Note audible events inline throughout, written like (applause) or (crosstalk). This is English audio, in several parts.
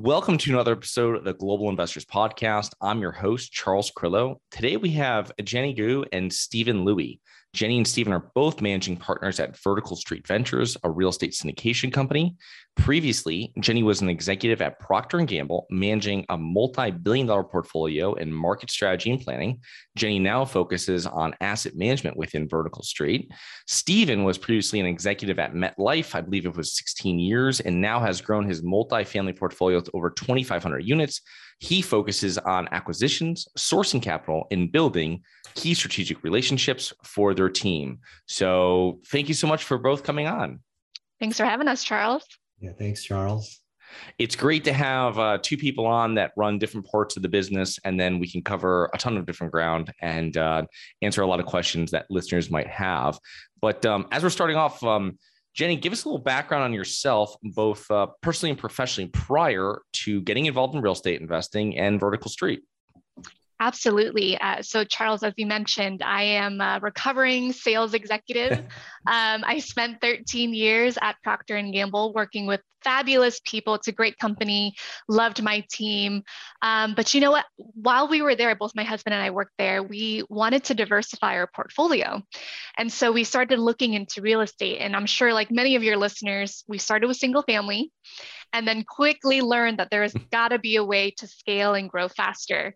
Welcome to another episode of the Global Investors Podcast. I'm your host, Charles Carrillo. Today we have Jenny Gu and Stephen Louie. Jenny and Stephen are both managing partners at Vertical Street Ventures, a real estate syndication company. Previously, Jenny was an executive at Procter & Gamble, managing a multi-billion dollar portfolio in market strategy and planning. Jenny now focuses on asset management within Vertical Street. Stephen was previously an executive at MetLife, I believe it was 16 years, and now has grown his multi-family portfolio to over 2,500 units. He focuses on acquisitions, sourcing capital, and building key strategic relationships for their team. So, thank you so much for both coming on. Thanks for having us, Charles. Yeah, thanks, Charles. It's great to have uh, two people on that run different parts of the business, and then we can cover a ton of different ground and uh, answer a lot of questions that listeners might have. But um, as we're starting off, um, Jenny, give us a little background on yourself, both uh, personally and professionally, prior to getting involved in real estate investing and Vertical Street. Absolutely. Uh, so, Charles, as you mentioned, I am a recovering sales executive. (laughs) um, I spent 13 years at Procter and Gamble working with fabulous people. It's a great company. Loved my team. Um, but you know what? While we were there, both my husband and I worked there. We wanted to diversify our portfolio, and so we started looking into real estate. And I'm sure, like many of your listeners, we started with single family and then quickly learned that there's (laughs) got to be a way to scale and grow faster.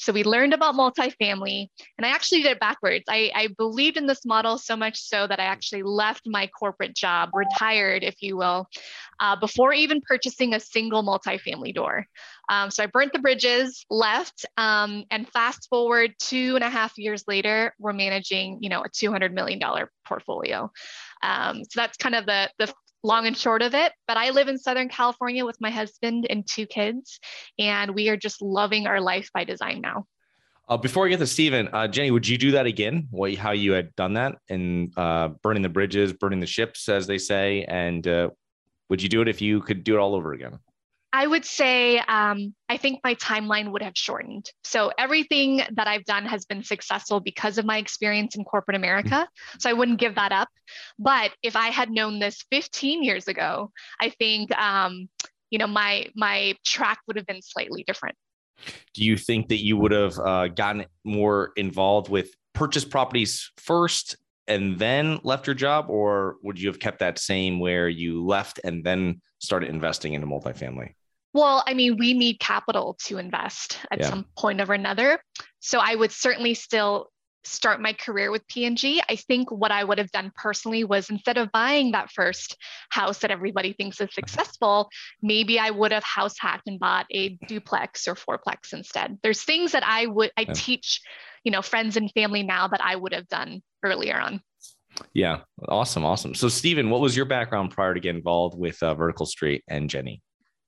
So we learned about multifamily, and I actually did it backwards. I, I, believed in this model so much so that I actually left my corporate job, retired, if you will, uh, before even purchasing a single multifamily door. Um, so I burnt the bridges, left, um, and fast forward two and a half years later, we're managing, you know, a $200 million portfolio. Um, so that's kind of the, the long and short of it. But I live in Southern California with my husband and two kids, and we are just loving our life by design now. Uh, before we get to Stephen, uh, Jenny, would you do that again? What, how you had done that and uh, burning the bridges, burning the ships, as they say, and uh, would you do it if you could do it all over again? I would say um, I think my timeline would have shortened. So everything that I've done has been successful because of my experience in corporate America. So I wouldn't give that up. But if I had known this 15 years ago, I think um, you know my my track would have been slightly different. Do you think that you would have uh, gotten more involved with purchase properties first and then left your job, or would you have kept that same where you left and then started investing in into multifamily? Well, I mean, we need capital to invest at yeah. some point or another. So I would certainly still start my career with P&G. I think what I would have done personally was instead of buying that first house that everybody thinks is successful, maybe I would have house hacked and bought a duplex or fourplex instead. There's things that I would I yeah. teach, you know, friends and family now that I would have done earlier on. Yeah, awesome, awesome. So, Stephen, what was your background prior to get involved with uh, Vertical Street and Jenny?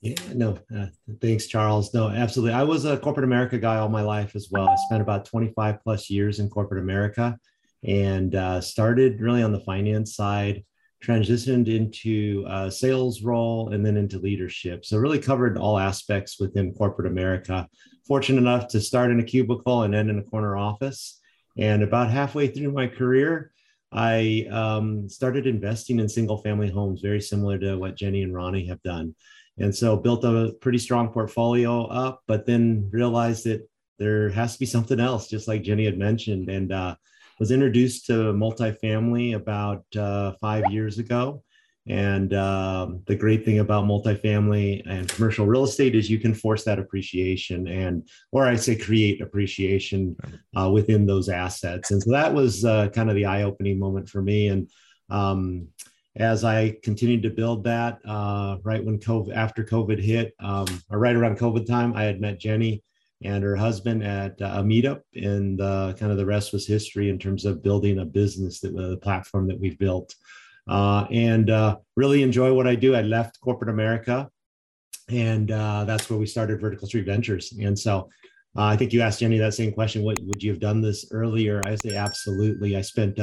Yeah, no, uh, thanks, Charles. No, absolutely. I was a corporate America guy all my life as well. I spent about 25 plus years in corporate America and uh, started really on the finance side, transitioned into a sales role and then into leadership. So, really covered all aspects within corporate America. Fortunate enough to start in a cubicle and end in a corner office. And about halfway through my career, I um, started investing in single family homes, very similar to what Jenny and Ronnie have done and so built a pretty strong portfolio up but then realized that there has to be something else just like jenny had mentioned. And uh, was introduced to multifamily about uh, five years ago. And um, the great thing about multifamily and commercial real estate is you can force that appreciation and or i say create appreciation uh, within those assets. And so that was uh, kind of the eye-opening moment for me. And um, as I continued to build that, uh, right when COVID, after COVID hit, um, or right around COVID time, I had met Jenny and her husband at uh, a meetup, and uh, kind of the rest was history in terms of building a business that uh, the platform that we've built. And really enjoy what I do. I left corporate America, and that's where we started Vertical Street Ventures. And so I think you asked Jenny that same question. What would you have done this earlier? I say absolutely. I spent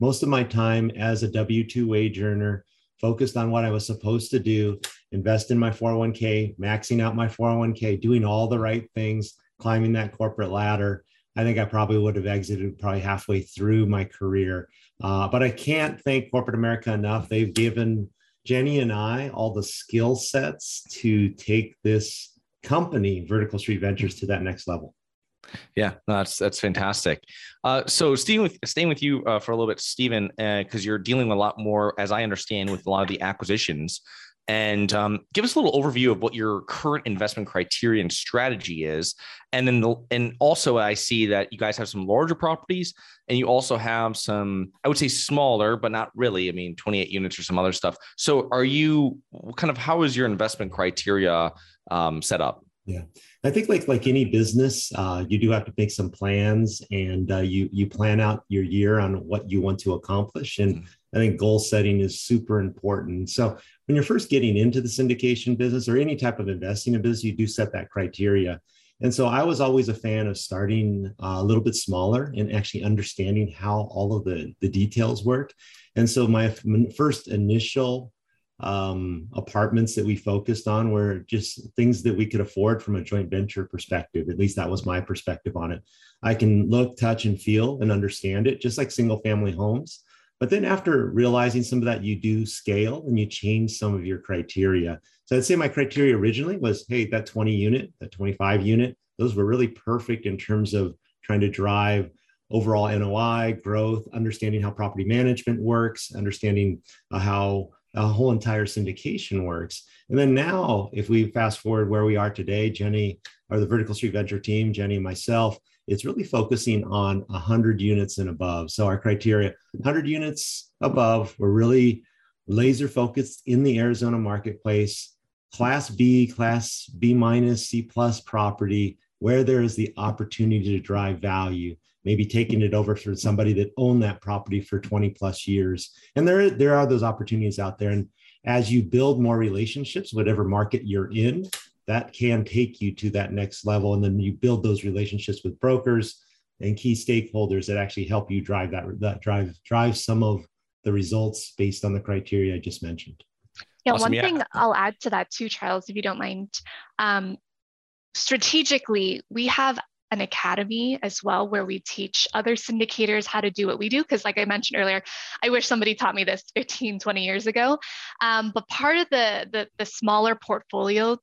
most of my time as a W 2 wage earner, focused on what I was supposed to do, invest in my 401k, maxing out my 401k, doing all the right things, climbing that corporate ladder. I think I probably would have exited probably halfway through my career. Uh, but I can't thank corporate America enough. They've given Jenny and I all the skill sets to take this company, Vertical Street Ventures, to that next level. Yeah, that's that's fantastic. Uh, so, staying with staying with you uh, for a little bit, Stephen, because uh, you're dealing a lot more, as I understand, with a lot of the acquisitions. And um, give us a little overview of what your current investment criteria and strategy is. And then the, and also i see that you guys have some larger properties and you also have some i would say smaller but not really. I mean 28 units or some other stuff. So are you kind of how is your investment criteria um, set up yeah i think like like any business uh, you do have to make some plans and uh, you you plan out your year on what you want to accomplish and mm-hmm. I think goal setting is super important. So when you're first getting into the syndication business or any type of investing in business, you do set that criteria. And so I was always a fan of starting uh, a little bit smaller and actually understanding how all of the, the details work. And so my first initial um, apartments that we focused on were just things that we could afford from a joint venture perspective. At least that was my perspective on it. I can look, touch, and feel and understand it, just like single family homes. But then after realizing some of that, you do scale and you change some of your criteria. So I'd say my criteria originally was, hey, that 20 unit, that 25 unit, those were really perfect in terms of trying to drive overall NOI growth, understanding how property management works, understanding uh, how a whole entire syndication works. And then now, if we fast forward where we are today, Jenny, or the Vertical Street Venture team, Jenny and myself, it's really focusing on 100 units and above. So our criteria, 100 units above, we're really laser focused in the Arizona marketplace, class B, class B minus, C plus property, where there is the opportunity to drive value, maybe taking it over for somebody that owned that property for 20 plus years. And there, there are those opportunities out there. And as you build more relationships, whatever market you're in, that can take you to that next level. And then you build those relationships with brokers and key stakeholders that actually help you drive that, that drive, drive some of the results based on the criteria I just mentioned. Yeah, awesome. one yeah. thing I'll add to that too, Charles, if you don't mind. Um, strategically, we have an academy as well where we teach other syndicators how to do what we do because like i mentioned earlier i wish somebody taught me this (laughs) 15 20 years ago um, but part of the, the the smaller portfolio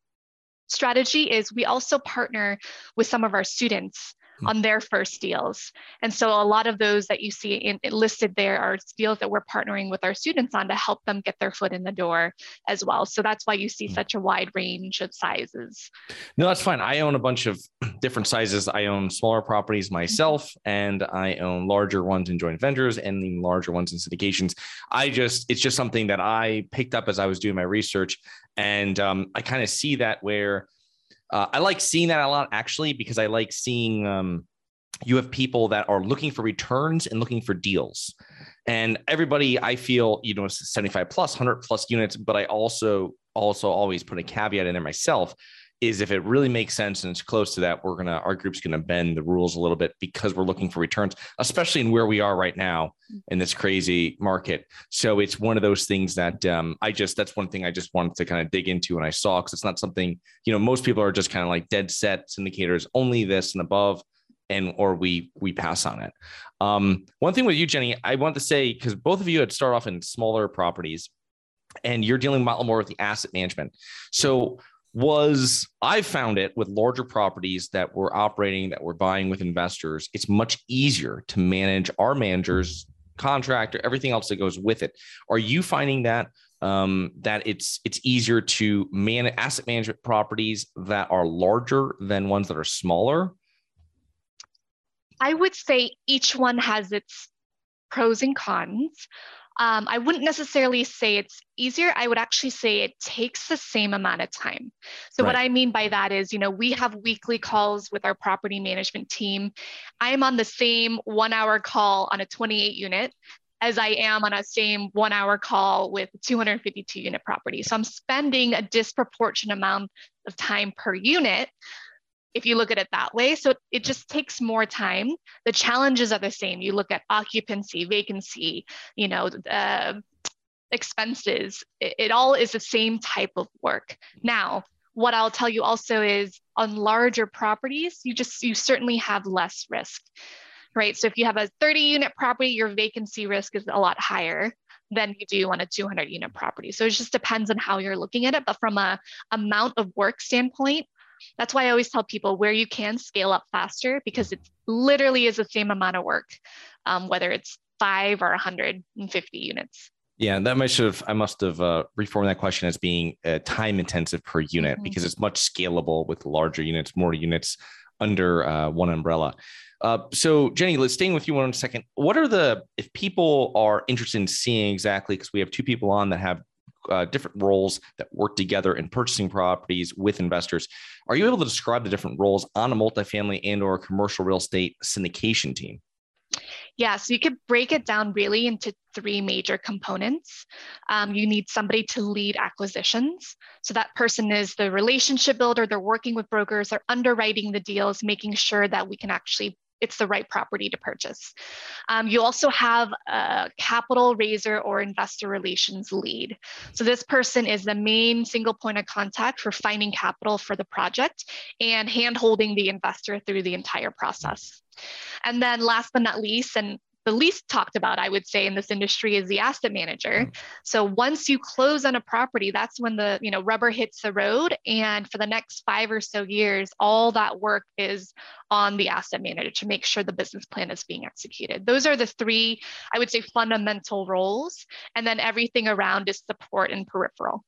strategy is we also partner with some of our students. On their first deals. And so a lot of those that you see in, listed there are deals that we're partnering with our students on to help them get their foot in the door as well. So that's why you see hmm. such a wide range of sizes. No, that's fine. I own a bunch of (clears throat) different sizes. I own smaller properties myself, and I own larger ones in joint ventures and the larger ones in syndications. I just, it's just something that I picked up as I was doing my research and um, I kind of see that where uh, I like seeing that a lot actually because I like seeing um, you have people that are looking for returns and looking for deals. And everybody, I feel, you know, 75 plus, 100 plus units, but I also also always put a caveat in there myself is if it really makes sense and it's close to that, we're gonna our group's gonna bend the rules a little bit because we're looking for returns, especially in where we are right now in this crazy market. So it's one of those things that um, I just that's one thing I just wanted to kind of dig into when I saw because it's not something you know most people are just kind of like dead set syndicators only this and above and or we we pass on it. Um, one thing with you, Jenny, I want to say because both of you had started off in smaller properties, and you're dealing a lot more with the asset management. So was I found it with larger properties that we're operating, that we're buying with investors, it's much easier to manage our managers, contractor, everything else that goes with it. Are you finding that um, that it's it's easier to manage asset management properties that are larger than ones that are smaller? I would say each one has its pros and cons. Um, I wouldn't necessarily say it's easier. I would actually say it takes the same amount of time. So, right. what I mean by that is, you know, we have weekly calls with our property management team. I am on the same one hour call on a 28 unit as I am on a same one hour call with 252 unit property. So, I'm spending a disproportionate amount of time per unit if you look at it that way. So it just takes more time. The challenges are the same. You look at occupancy, vacancy, you know, uh, expenses. It, it all is the same type of work. Now, what I'll tell you also is on larger properties, you just you certainly have less risk, right? So if you have a 30 unit property, your vacancy risk is a lot higher than you do on a 200 unit property. So it just depends on how you're looking at it. But from a amount of work standpoint, that's why I always tell people where you can scale up faster because it literally is the same amount of work, um, whether it's five or 150 units. Yeah, that might have I must have uh, reformed that question as being uh, time intensive per unit mm-hmm. because it's much scalable with larger units, more units under uh, one umbrella. Uh, so Jenny, let's staying with you one second. What are the if people are interested in seeing exactly because we have two people on that have uh, different roles that work together in purchasing properties with investors. Are you able to describe the different roles on a multifamily and or commercial real estate syndication team? Yeah, so you could break it down really into three major components. Um, you need somebody to lead acquisitions. So that person is the relationship builder, they're working with brokers, they're underwriting the deals, making sure that we can actually it's the right property to purchase. Um, you also have a capital raiser or investor relations lead. So this person is the main single point of contact for finding capital for the project and hand holding the investor through the entire process. And then last but not least, and the least talked about, I would say, in this industry is the asset manager. Mm. So once you close on a property, that's when the you know rubber hits the road. And for the next five or so years, all that work is on the asset manager to make sure the business plan is being executed. Those are the three, I would say, fundamental roles. And then everything around is support and peripheral.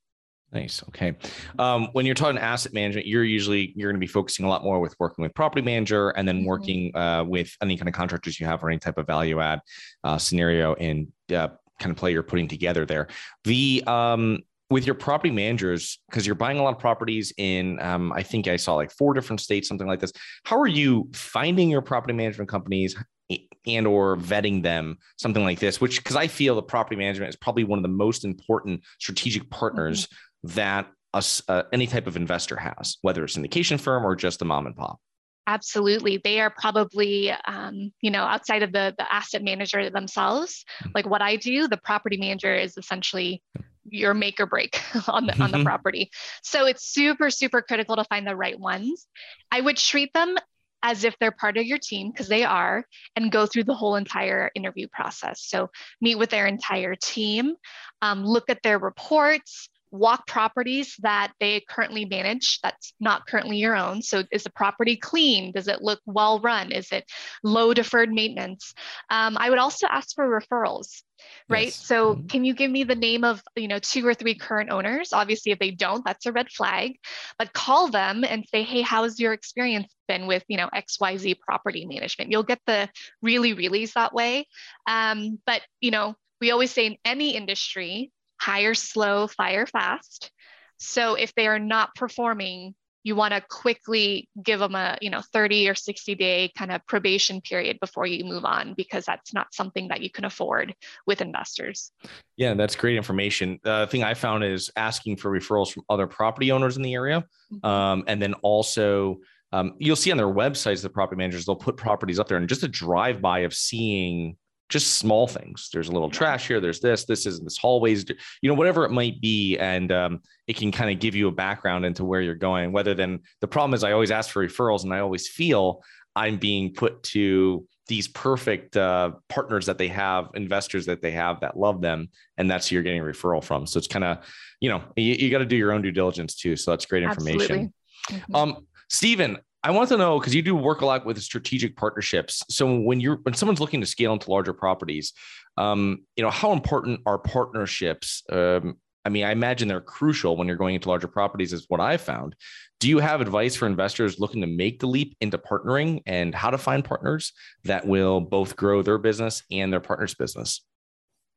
Nice. Okay. Um, when you're talking asset management, you're usually you're going to be focusing a lot more with working with property manager and then mm-hmm. working uh, with any kind of contractors you have or any type of value add uh, scenario and uh, kind of play you're putting together there. The um, with your property managers because you're buying a lot of properties in um, I think I saw like four different states, something like this. How are you finding your property management companies? and or vetting them something like this which because i feel the property management is probably one of the most important strategic partners mm-hmm that a, uh, any type of investor has, whether it's syndication firm or just a mom and pop. Absolutely. They are probably, um, you know, outside of the, the asset manager themselves. Mm-hmm. Like what I do, the property manager is essentially your make or break (laughs) on the, on the (laughs) property. So it's super, super critical to find the right ones. I would treat them as if they're part of your team because they are and go through the whole entire interview process so meet with their entire team um, look at their reports walk properties that they currently manage that's not currently your own. So is the property clean? Does it look well run? Is it low deferred maintenance? Um, I would also ask for referrals right yes. so mm-hmm. can you give me the name of you know two or three current owners obviously if they don't that's a red flag but call them and say hey how's your experience been with you know xyz property management you'll get the really reallys that way um, but you know we always say in any industry hire slow, fire fast. So if they are not performing, you want to quickly give them a you know 30 or 60 day kind of probation period before you move on because that's not something that you can afford with investors yeah that's great information the thing i found is asking for referrals from other property owners in the area mm-hmm. um, and then also um, you'll see on their websites the property managers they'll put properties up there and just a drive by of seeing just small things. There's a little trash here. There's this. This is this hallways. You know, whatever it might be, and um, it can kind of give you a background into where you're going. Whether then the problem is, I always ask for referrals, and I always feel I'm being put to these perfect uh, partners that they have, investors that they have that love them, and that's who you're getting a referral from. So it's kind of, you know, you, you got to do your own due diligence too. So that's great information. Mm-hmm. Um, Stephen, I want to know because you do work a lot with strategic partnerships. So when you're when someone's looking to scale into larger properties, um, you know how important are partnerships? Um, I mean, I imagine they're crucial when you're going into larger properties. Is what I found. Do you have advice for investors looking to make the leap into partnering and how to find partners that will both grow their business and their partner's business?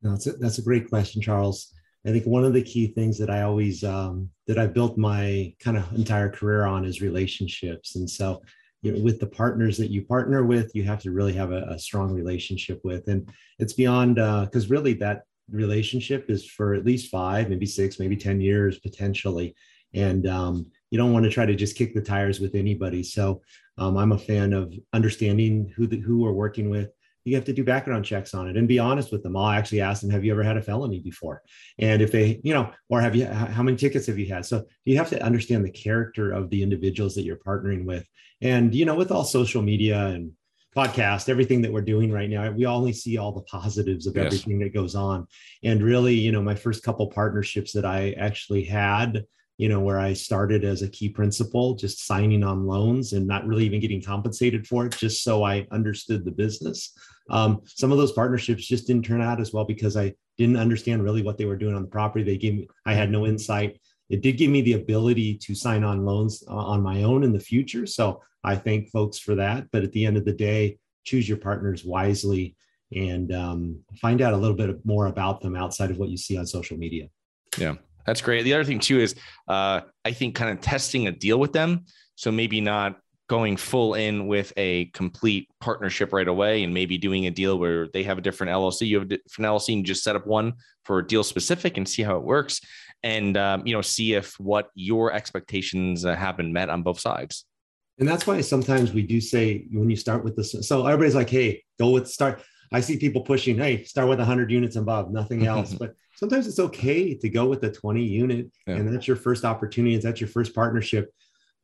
No, that's a, that's a great question, Charles. I think one of the key things that I always um, that I built my kind of entire career on is relationships, and so you know, with the partners that you partner with, you have to really have a, a strong relationship with, and it's beyond because uh, really that relationship is for at least five, maybe six, maybe ten years potentially, and um, you don't want to try to just kick the tires with anybody. So um, I'm a fan of understanding who the, who we're working with. You have to do background checks on it and be honest with them. I'll actually ask them, "Have you ever had a felony before?" And if they, you know, or have you, how many tickets have you had? So you have to understand the character of the individuals that you're partnering with. And you know, with all social media and podcast, everything that we're doing right now, we only see all the positives of yes. everything that goes on. And really, you know, my first couple partnerships that I actually had, you know, where I started as a key principal, just signing on loans and not really even getting compensated for it, just so I understood the business. Um, some of those partnerships just didn't turn out as well because I didn't understand really what they were doing on the property. They gave me, I had no insight. It did give me the ability to sign on loans uh, on my own in the future. So I thank folks for that. But at the end of the day, choose your partners wisely and um, find out a little bit more about them outside of what you see on social media. Yeah, that's great. The other thing too is uh, I think kind of testing a deal with them. So maybe not going full in with a complete partnership right away and maybe doing a deal where they have a different LLC, you have a different LLC and just set up one for a deal specific and see how it works and um, you know see if what your expectations uh, have been met on both sides. And that's why sometimes we do say when you start with this, so everybody's like, hey, go with start. I see people pushing, hey, start with 100 units above, nothing (laughs) else. but sometimes it's okay to go with the 20 unit, yeah. and that's your first opportunity. That's your first partnership.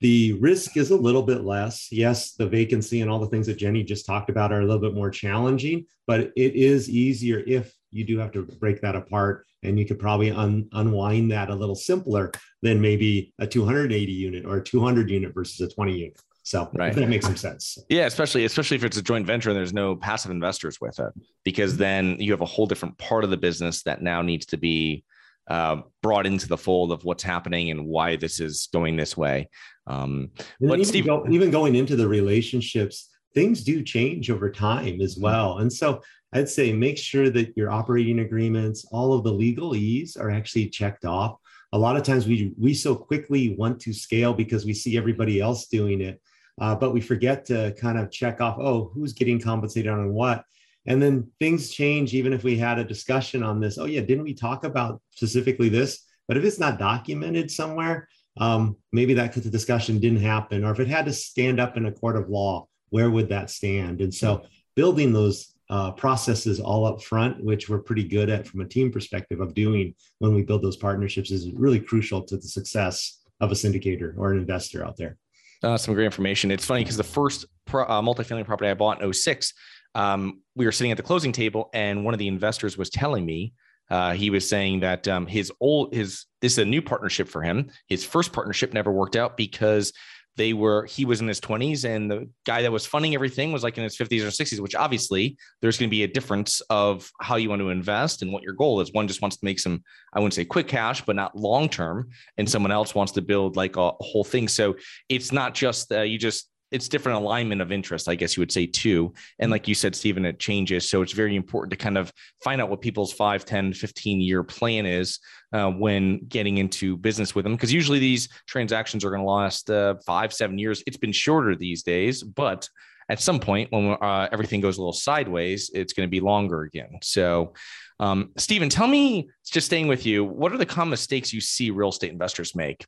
The risk is a little bit less. Yes, the vacancy and all the things that Jenny just talked about are a little bit more challenging, but it is easier if you do have to break that apart and you could probably un- unwind that a little simpler than maybe a 280 unit or a 200 unit versus a 20 unit so right. that makes some sense. Yeah especially especially if it's a joint venture and there's no passive investors with it because then you have a whole different part of the business that now needs to be uh, brought into the fold of what's happening and why this is going this way. Um, but even, Steve- go, even going into the relationships things do change over time as well. And so I'd say make sure that your operating agreements, all of the legalese are actually checked off. A lot of times we we so quickly want to scale because we see everybody else doing it, uh, but we forget to kind of check off, oh, who's getting compensated on what, and then things change. Even if we had a discussion on this, oh yeah, didn't we talk about specifically this? But if it's not documented somewhere, um, maybe that the discussion didn't happen, or if it had to stand up in a court of law, where would that stand? And so building those uh, processes all up front, which we're pretty good at from a team perspective of doing when we build those partnerships, is really crucial to the success of a syndicator or an investor out there. Uh, some great information. It's funny because the first pro, uh, multifamily property I bought in 06, um, we were sitting at the closing table, and one of the investors was telling me uh, he was saying that um, his old his this is a new partnership for him. His first partnership never worked out because they were he was in his 20s and the guy that was funding everything was like in his 50s or 60s which obviously there's going to be a difference of how you want to invest and what your goal is. One just wants to make some i wouldn't say quick cash but not long term and someone else wants to build like a, whole thing. So it's not just uh, you just it's different alignment of interest, I guess you would say too. And like you said, Stephen, it changes. So it's very important to kind of find out what people's 5, 10, 15 year plan is uh, when getting into business with them. Because usually these transactions are going to last uh, five, seven years. It's been shorter these days, but at some point when uh, everything goes a little sideways, it's going to be longer again. So, um, Stephen, tell me, just staying with you, what are the common mistakes you see real estate investors make?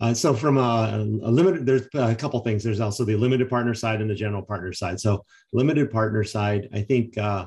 Uh, so from a, a, limited, there's a couple things. There's also the limited partner side and the general partner side. So limited partner side, I think uh,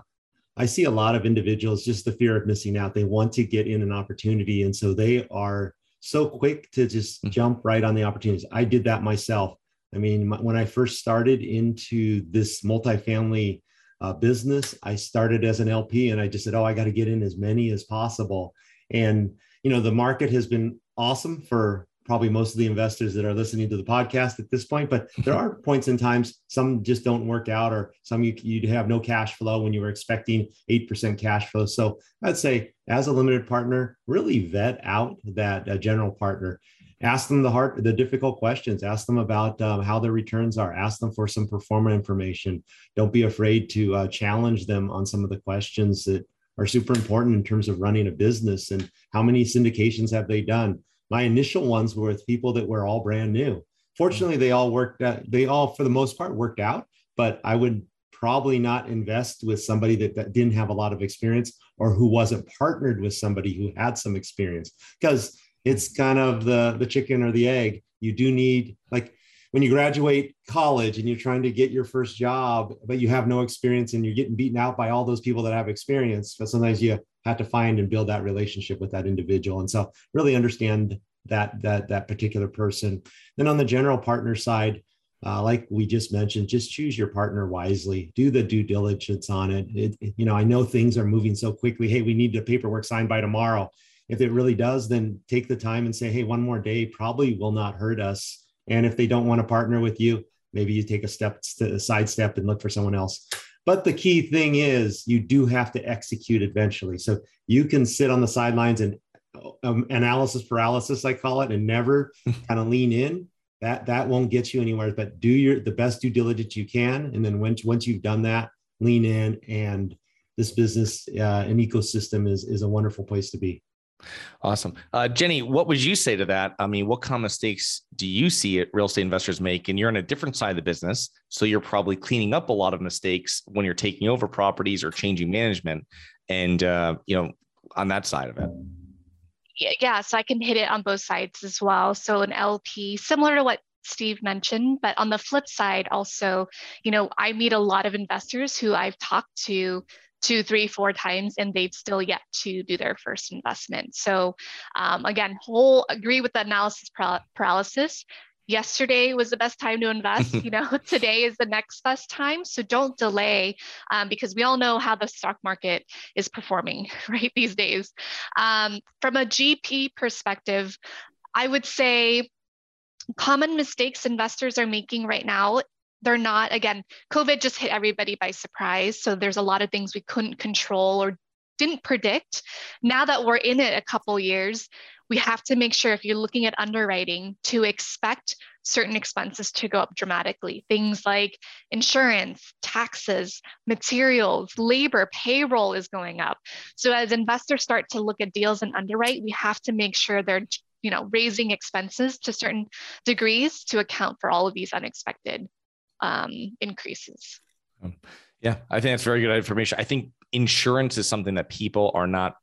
I see a lot of individuals just the fear of missing out. They want to get in an opportunity, and so they are so quick to just mm-hmm. jump right on the opportunities. I did that myself. I mean, my, when I first started into this multifamily uh, business, I started as an LP, and I just said, "Oh, I got to get in as many as possible." And you know, the market has been awesome for probably most of the investors that are listening to the podcast at this point, but there are (laughs) points in times some just don't work out, or some you you have no cash flow when you were expecting eight percent cash flow. So I'd say as a limited partner, really vet out that uh, general partner. Ask them the hard, the difficult questions. Ask them about um, how their returns are. Ask them for some pro forma information. Don't be afraid to uh, challenge them on some of the questions that are super important in terms of running a business and how many syndications have they done my initial ones were with people that were all brand new. Fortunately, they all worked out, they all, for the most part, worked out, but I would probably not invest with somebody that, that didn't have a lot of experience or who wasn't partnered with somebody who had some experience. Because it's kind of the the chicken or the egg. You do need like when you graduate college and you're trying to get your first job, but you have no experience and you're getting beaten out by all those people that have experience. But sometimes you have to find and build that relationship with that individual. And so really understand that that that particular person. Then on the general partner side, uh, like we just mentioned, just choose your partner wisely. Do the due diligence on it. It, it. You know, I know things are moving so quickly. Hey, we need the paperwork signed by tomorrow. If it really does, then take the time and say, hey, one more day probably will not hurt us. And if they don't want to partner with you, maybe you take a step, a side step, and look for someone else. But the key thing is you do have to execute eventually. So you can sit on the sidelines and um, analysis paralysis, I call it, and never (laughs) kind of lean in. That that won't get you anywhere. But do your the best due diligence you can, and then once once you've done that, lean in. And this business uh, and ecosystem is is a wonderful place to be. Awesome. Uh, Jenny, what would you say to that? I mean, what kind of mistakes do you see real estate investors make? And you're on a different side of the business. So you're probably cleaning up a lot of mistakes when you're taking over properties or changing management. And, uh, you know, on that side of it yeah, so I can hit it on both sides as well. So an LP, similar to what Steve mentioned, but on the flip side, also, you know, I meet a lot of investors who I've talked to two, three, four times, and they've still yet to do their first investment. So um, again, whole agree with the analysis paralysis. Yesterday was the best time to invest (laughs) you know today is the next best time. So don't delay um, because we all know how the stock market is performing (laughs) right these days. Um, from a gp perspective i would say common mistakes investors are making right now they're not again covid just hit everybody by surprise so there's a lot of things we couldn't control or didn't predict now that we're in it a couple years we have to make sure if you're looking at underwriting to expect certain expenses to go up dramatically. Things like insurance, taxes, materials, labor, payroll is going up. So as investors start to look at deals and underwrite, we have to make sure they're you know raising expenses to certain degrees to account for all of these unexpected um, increases. Um, yeah, I think that's very good information. I think insurance is something that people are not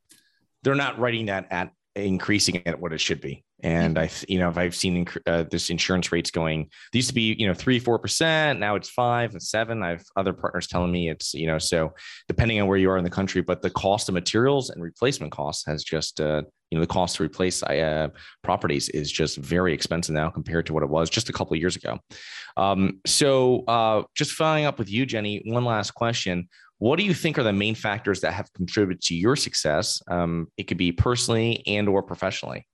they're not writing that at increasing at what it should be. And I, you know, if I've seen uh, this insurance rates going, they used to be, you know, three, four percent. Now it's five and seven. I have other partners telling me it's, you know, so depending on where you are in the country, but the cost of materials and replacement costs has just, uh, you know, the cost to replace uh, properties is just very expensive now compared to what it was just a couple of years ago. Um, so, uh, just following up with you, Jenny, one last question. What do you think are the main factors that have contributed to your success? Um, it could be personally and or professionally.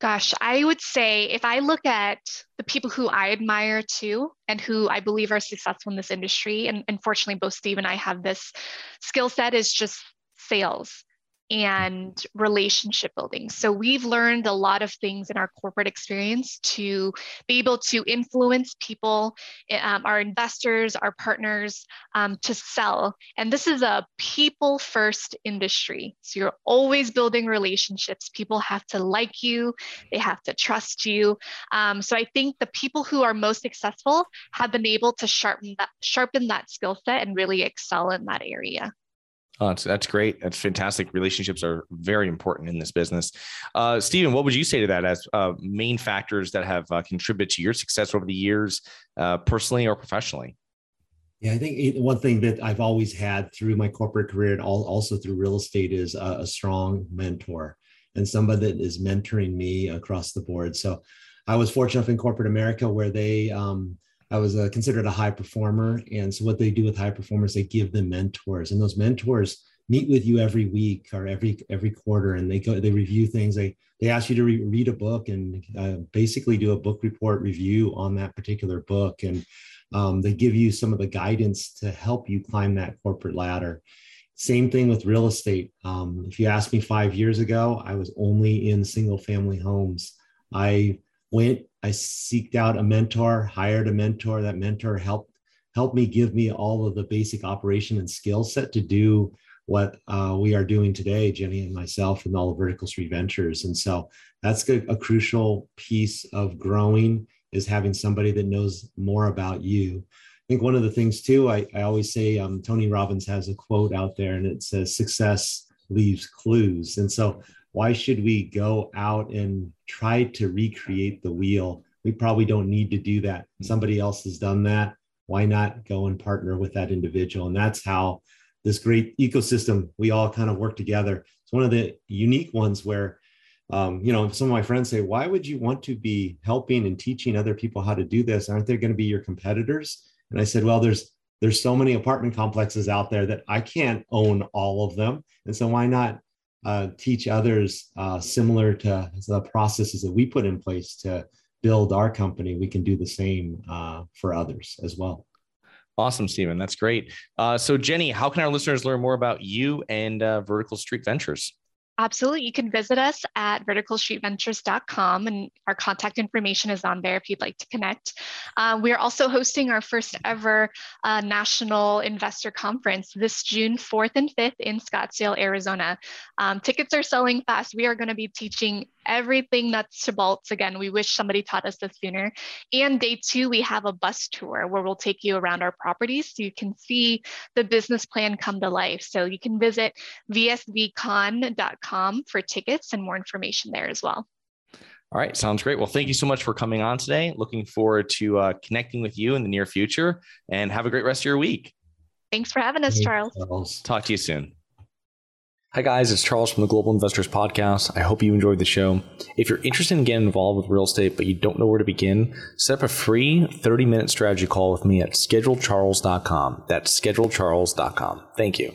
Gosh, I would say if I look at the people who I admire too, and who I believe are successful in this industry, and unfortunately, both Steve and I have this skill set is just sales and relationship building. So we've learned a lot of things in our corporate experience to be able to influence people, um, our investors, our partners um, to sell. And this is a people first industry. So you're always building relationships. People have to like you, they have to trust you. Um, so I think the people who are most successful have been able to sharpen that, sharpen that skill set and really excel in that area. Oh, that's, that's great. That's fantastic. Relationships are very important in this business. Uh, Stephen, what would you say to that as uh, main factors that have uh, contributed to your success over the years, uh, personally or professionally? Yeah, I think one thing that I've always had through my corporate career and also through real estate is a, a strong mentor and somebody that is mentoring me across the board. So I was fortunate enough in corporate America where they, um, I was uh, considered a high performer. And so what they do with high performers, they give them mentors, and those mentors meet with you every week or every every quarter, and they go they review things. They they ask you to re- read a book and uh, basically do a book report review on that particular book, and um, they give you some of the guidance to help you climb that corporate ladder. Same thing with real estate. Um, if you asked me five years ago, I was only in single family homes. I went I seeked out a mentor, hired a mentor. That mentor helped helped me give me all of the basic operation and skill set to do what uh, we are doing today, Jenny and myself, and all the Vertical Street Ventures. And so that's a, a crucial piece of growing is having somebody that knows more about you. I think one of the things too, I, I always say, um, Tony Robbins has a quote out there, and it says, "Success leaves clues." And so why should we go out and try to recreate the wheel? We probably don't need to do that. Somebody else has done that. Why not go and partner with that individual? And that's how this great ecosystem we all kind of work together. It's one of the unique ones where um, you know, some of my friends say, why would you want to be helping and teaching other people how to do this? Aren't they going to be your competitors? And I said, well, there's there's so many apartment complexes out there that I can't own all of them. And so why not uh, teach others uh, similar to the processes that we put in place to build our company? We can do the same uh, for others as well. Awesome, Stephen. That's great. Uh, so, Jenny, how can our listeners learn more about you and uh, Vertical Street Ventures? Absolutely. You can visit us at verticalstreetventures.com and our contact information is on there if you'd like to connect. Uh, we are also hosting our first ever uh, national investor conference this June 4th and 5th in Scottsdale, Arizona. Um, tickets are selling fast. We are going to be teaching everything nuts to bolts. Again, we wish somebody taught us this sooner. And day two, we have a bus tour where we'll take you around our properties so you can see the business plan come to life. So you can visit vsvcon.com for tickets and more information there as well. All right, sounds great. Well, thank you so much for coming on today. Looking forward to uh, connecting with you in the near future and have a great rest of your week. Thanks for having us, Charles. Talk to you soon. Hi, guys. It's Charles from the Global Investors Podcast. I hope you enjoyed the show. If you're interested in getting involved with real estate, but you don't know where to begin, set up a free 30 minute strategy call with me at schedulecharles.com. That's schedulecharles.com. Thank you.